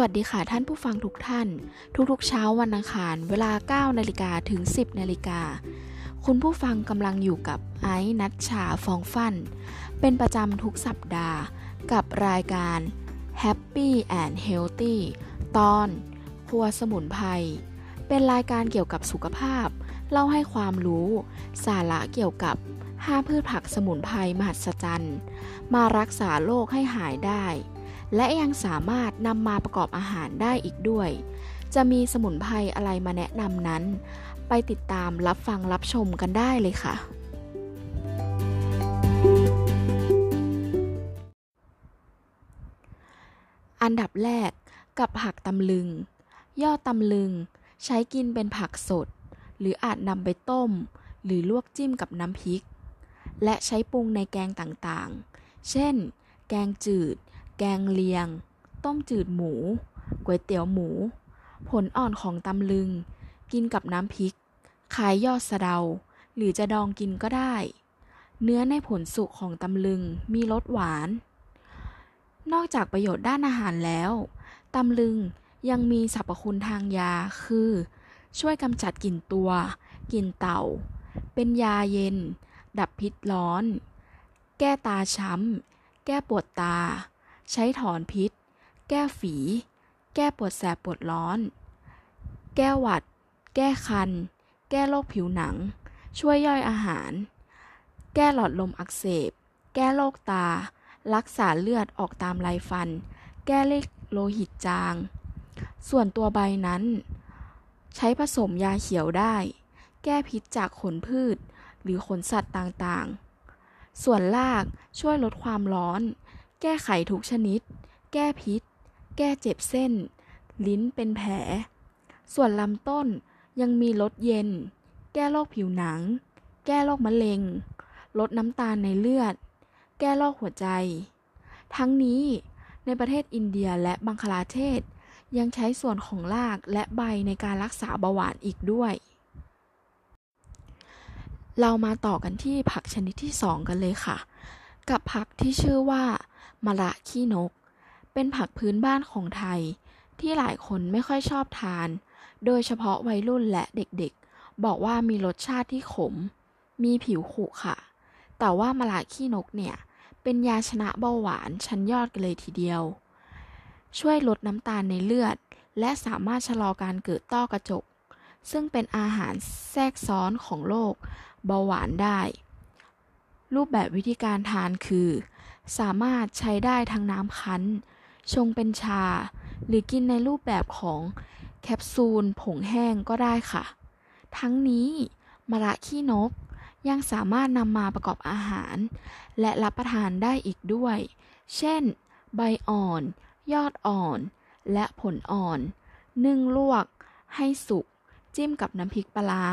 วัสดีค่ะท่านผู้ฟังทุกท่าน ทุกๆเช้าวันอังคาร เวลา 9 นาฬิกาถึง 10 นาฬิกา คุณผู้ฟังกำลังอยู่กับไอซ์นัชชาฟองฟัน เป็นประจำทุกสัปดาห์ กับรายการ Happy and Healthy ตอน ครัวสมุนไพร เป็นรายการเกี่ยวกับสุขภาพ เล่าให้ความรู้ สาระเกี่ยวกับ 5 พืชผักสมุนไพรมหัศจรรย์ มารักษาโรคให้หายได้ และยังสามารถนำมาประกอบอาหารได้อีกด้วย จะมีสมุนไพรอะไรมาแนะนำนั้น ไปติดตามรับฟังรับชมกันได้เลยค่ะ อันดับแรกกับผักตำลึง ยอดตำลึง ใช้กินเป็นผักสด หรืออาจนำไปต้ม หรือลวกจิ้มกับน้ำพริก และใช้ปรุงในแกงต่างๆ เช่น แกงจืด แกงเลียง ต้มจืดหมู ก๋วยเตี๋ยวหมู ผลอ่อนของตำลึง กินกับน้ำพริก ขายยอดสะเดา หรือจะดองกินก็ได้ เนื้อในผลสุกของตำลึงมีรสหวาน นอกจากประโยชน์ด้านอาหารแล้วตำลึงยังมีสรรพคุณทางยาคือ ช่วยกำจัดกลิ่นตัวกลิ่นเต่า เป็นยาเย็น ดับพิษร้อน แก้ตาช้ำ แก้ปวดตา ใช้ถอนพิษ แก้ฝี แก้ปวดแสบปวดร้อน แก้หวัด แก้คัน แก้โรคผิวหนัง ช่วยย่อยอาหาร แก้หลอดลมอักเสบ แก้โรคตา รักษาเลือดออกตามไรฟัน แก้เลขโลหิตจาง ส่วนตัวใบนั้น ใช้ผสมยาเขียวได้ แก้พิษจากขนพืช หรือขนสัตว์ต่างๆ ส่วนรากช่วยลดความร้อน แก้ไขทุกชนิด แก้พิษ แก้เจ็บเส้น ลิ้นเป็นแผล ส่วนลำต้นยังมีลดเย็น แก้โรคผิวหนัง แก้โรคมะเร็ง ลดน้ำตาลในเลือด แก้โรคหัวใจ ทั้งนี้ในประเทศอินเดียและบังคลาเทศ ยังใช้ส่วนของรากและใบในการรักษาเบาหวานอีกด้วย เรามาต่อกันที่ผักชนิดที่ 2 กันเลยค่ะ กับผักที่ชื่อว่า มะระขี้นก เป็นผักพื้นบ้านของไทย ที่หลายคนไม่ค่อยชอบทาน โดยเฉพาะวัยรุ่นและเด็กๆ บอกว่ามีรสชาติที่ขม มีผิวขรุค่ะแต่ว่ามะระขี้นกเนี่ย เป็นยาชนะเบาหวานชั้นยอดกันเลยทีเดียว ช่วยลดน้ำตาลในเลือด และสามารถชะลอการเกิดต้อกระจก ซึ่งเป็นอาหารแทรกซ้อนของโรคเบาหวานได้ รูปแบบวิธีการทานคือ สามารถใช้ได้ทั้งน้ำคั้น ชงเป็นชา หรือกินในรูปแบบของแคปซูลผงแห้งก็ได้ค่ะ ทั้งนี้มะระขี้นกยังสามารถนำมาประกอบอาหาร และรับประทานได้อีกด้วย เช่น ใบอ่อน ยอดอ่อน และผลอ่อน นึ่งลวก ให้สุก จิ้มกับน้ำพริกปลา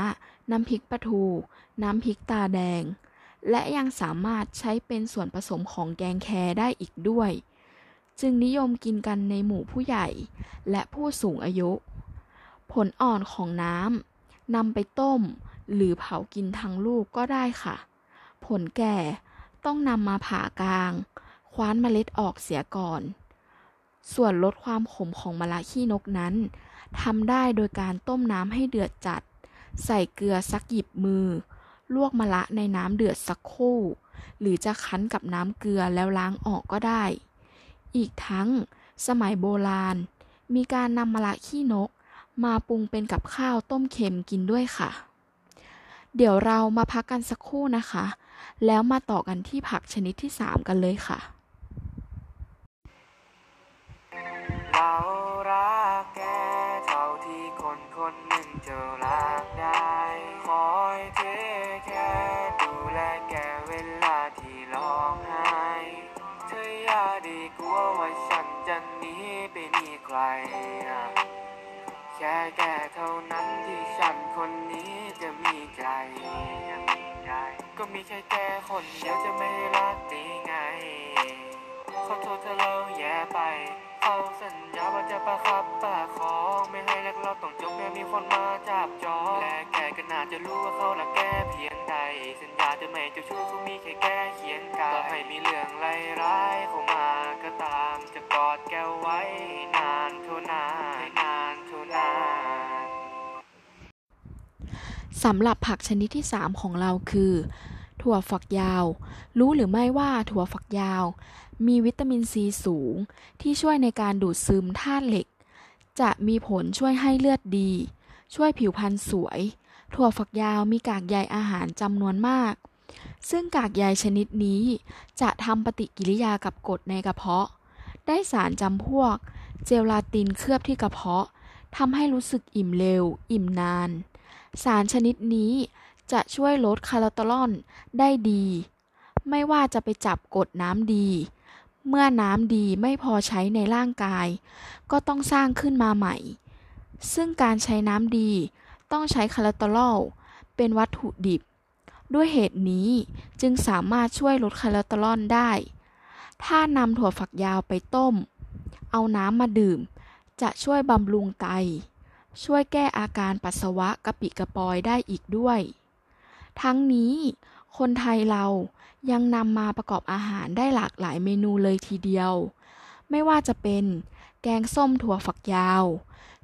น้ำพริกปลาทู น้ำพริกตาแดง และยังสามารถใช้เป็นส่วนผสมของแกงแคได้อีกด้วย จึงนิยมกินกันในหมู่ผู้ใหญ่ และผู้สูงอายุ ผลอ่อนของน้ำนำไปต้ม หรือเผากินทั้งลูกก็ได้ค่ะ ผลแก่ต้องนำมาผ่ากลาง คว้านเมล็ดออกเสียก่อน ส่วนลดความขมของมะระขี้นกนั้นทำได้โดยการต้มน้ำให้เดือดจัด ใส่เกลือสักหยิบมือ ลวกมะระในน้ำเดือดสักครู่ หรือจะคั้นกับน้ำเกลือแล้วล้างออกก็ได้ อีกทั้ง สมัยโบราณ มีการนำมะระขี้นก มาปรุงเป็นกับข้าวต้มเค็มกินด้วยค่ะ เดี๋ยวเรามาพักกันสักครู่นะคะ แล้วมาต่อกันที่ผักชนิดที่ 3 กันเลยค่ะเขอโทษถ้าเราแย่ไปเขาสัญญาว่าจะประคับประคองไม่ให้รักเราต้องจบแม้มีคนมาจับจองและแกก็น่าจะรู้ว่าเขารักแกเพียงใด สัญญาจะไม่เจ้าชู้เขามีแค่แกเคียงกายต่อให้มีเรื่องร้ายๆเข้ามาก็ตาม จะกอดแกไว้นานเท่านานนานเท่านานสำหรับผักชนิดที่ 3 ของเราคือ ถั่วฝักยาว รู้หรือไม่ว่าถั่วฝักยาว มีวิตามินซีสูง ที่ช่วยในการดูดซึมธาตุเหล็ก จะมีผลช่วยให้เลือดดี ช่วยผิวพรรณสวย ถั่วฝักยาวมีกากใยอาหารจำนวนมาก ซึ่งกากใยชนิดนี้ จะทำปฏิกิริยากับกรดในกระเพาะ ได้สารจำพวก เจลาตินเคลือบที่กระเพาะทำให้รู้สึกอิ่มเร็ว อิ่มนาน สารชนิดนี้ จะช่วยลดคอเลสเตอรอลได้ดี ไม่ว่าจะไปจับกรดน้ำดี เมื่อน้ำดีไม่พอใช้ในร่างกาย ก็ต้องสร้างขึ้นมาใหม่ ซึ่งการใช้น้ำดีต้องใช้คอเลสเตอรอลเป็นวัตถุดิบ ด้วยเหตุนี้จึงสามารถช่วยลดคอเลสเตอรอลได้ ถ้านำถั่วฝักยาวไปต้ม เอาน้ำมาดื่ม จะช่วยบำรุงไตช่วยแก้อาการปัสสาวะกระปิกระปอยได้อีกด้วย ทั้งนี้คนไทยเรายังนำมาประกอบอาหารได้หลากหลายเมนูเลยทีเดียว ไม่ว่าจะเป็น แกงส้มถั่วฝักยาว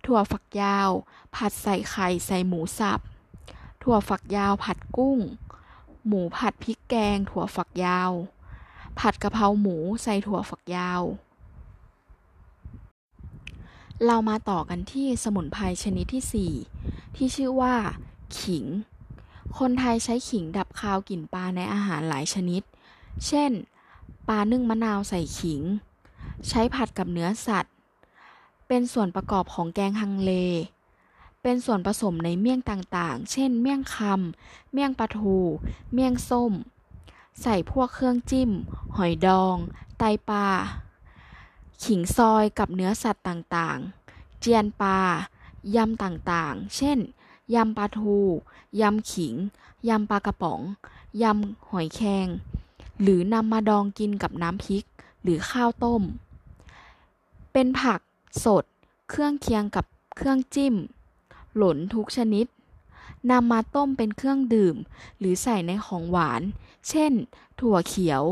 ถั่วฝักยาว ผัดใส่ไข่ใส่หมูสับ ถั่วฝักยาวผัดกุ้ง หมูผัดพริกแกง ถั่วฝักยาว ผัดกะเพราหมูใส่ถั่วฝักยาว เรามาต่อกันที่สมุนไพรชนิดที่ 4 ที่ชื่อว่า ขิง คนไทยใช้ขิงดับคาวกลิ่นปลาในอาหารหลายชนิด เช่น ปลานึ่งมะนาวใส่ขิง ใช้ผัดกับเนื้อสัตว์ เป็นส่วนประกอบของแกงฮังเล เป็นส่วนผสมในเมี่ยงต่างๆ เช่น เมี่ยงคำ เมี่ยงปลาทู เมี่ยงส้ม ใส่พวกเครื่องจิ้ม หอยดอง ไตปลา ขิงซอยกับเนื้อสัตว์ต่างๆ เจียนปลายำต่างๆ เช่น ยำปลาทู ยำขิง ยำปลากระป๋อง ยำหอยแครง หรือนำมาดองกินกับน้ำพริก หรือข้าวต้ม เป็นผักสด เครื่องเคียงกับเครื่องจิ้ม หล่นทุกชนิด นำมาต้มเป็นเครื่องดื่ม หรือใส่ในของหวาน เช่น ถั่วเขียว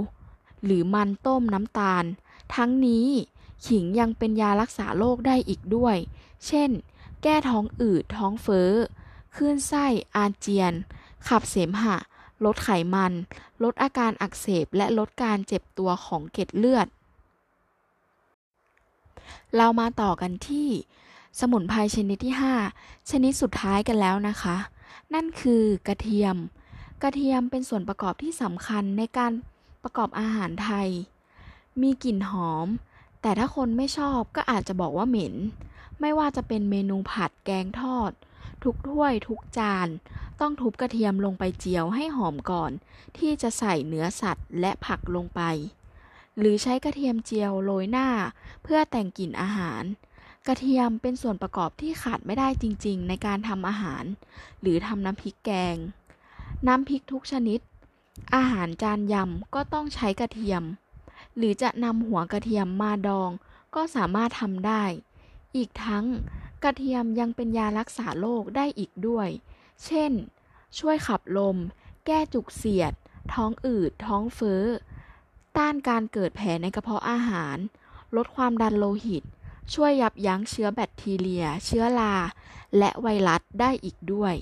หรือมันต้มน้ำตาล ทั้งนี้ขิงยังเป็นยารักษาโรคได้อีกด้วย เช่น แก้ท้องอืด ท้องเฟ้อ คลื่นไส้ อาเจียน ขับเสมหะ ลดไขมัน ลดอาการอักเสบ และลดการเจ็บตัวของเกล็ดเลือด เรามาต่อกันที่ สมุนไพรชนิดที่ 5 ชนิดสุดท้ายกันแล้วนะคะ นั่นคือกระเทียม กระเทียมเป็นส่วนประกอบที่สำคัญในการประกอบอาหารไทย มีกลิ่นหอม แต่ถ้าคนไม่ชอบก็อาจจะบอกว่าเหม็น ไม่ว่าจะเป็นเมนูผัดแกงทอด ทุกถ้วยทุกจาน ต้องทุบกระเทียมลงไปเจียวให้หอมก่อน ที่จะใส่เนื้อสัตว์และผักลงไป หรือใช้กระเทียมเจียวโรยหน้า เพื่อแต่งกลิ่นอาหาร กระเทียมเป็นส่วนประกอบที่ขาดไม่ได้จริงๆ ในการทำอาหาร หรือทำน้ำพริกแกง น้ำพริกทุกชนิด อาหารจานยำก็ต้องใช้กระเทียม หรือจะนำหัวกระเทียมมาดองก็สามารถทำได้ อีกทั้ง กระเทียมยังเป็นยารักษาโรคได้อีกด้วย เช่น ช่วยขับลม แก้จุกเสียด ท้องอืด ท้องเฟ้อ ต้านการเกิดแผลในกระเพาะอาหาร ลดความดันโลหิต ช่วยยับยั้งเชื้อแบคทีเรีย เชื้อรา และไวรัสได้อีกด้วย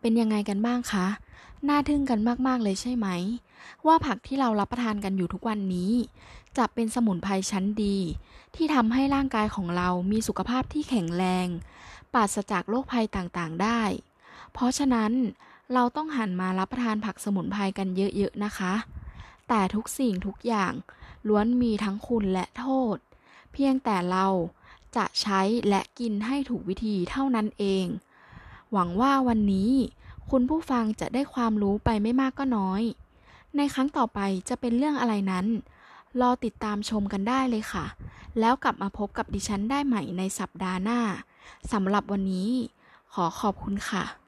เป็นยังไงกันบ้างคะ น่าทึ่งกันมากๆเลยใช่ไหม ว่าผักที่เรารับประทานกันอยู่ทุกวันนี้ จะเป็นสมุนไพรชั้นดี ที่ทำให้ร่างกายของเรามีสุขภาพที่แข็งแรง ปราศจากโรคภัยต่างๆได้ เพราะฉะนั้นเราต้องหันมารับประทานผักสมุนไพรกันเยอะๆนะคะ แต่ทุกสิ่งทุกอย่างล้วนมีทั้งคุณและโทษ เพียงแต่เราจะใช้และกินให้ถูกวิธีเท่านั้นเอง หวังว่าวันนี้คุณผู้ฟังจะได้ความรู้ไปไม่มากก็น้อย ในครั้งต่อไปจะเป็นเรื่องอะไรนั้น รอติดตามชมกันได้เลยค่ะ แล้วกลับมาพบกับดิฉันได้ใหม่ในสัปดาห์หน้าสำหรับวันนี้ ขอขอบคุณค่ะ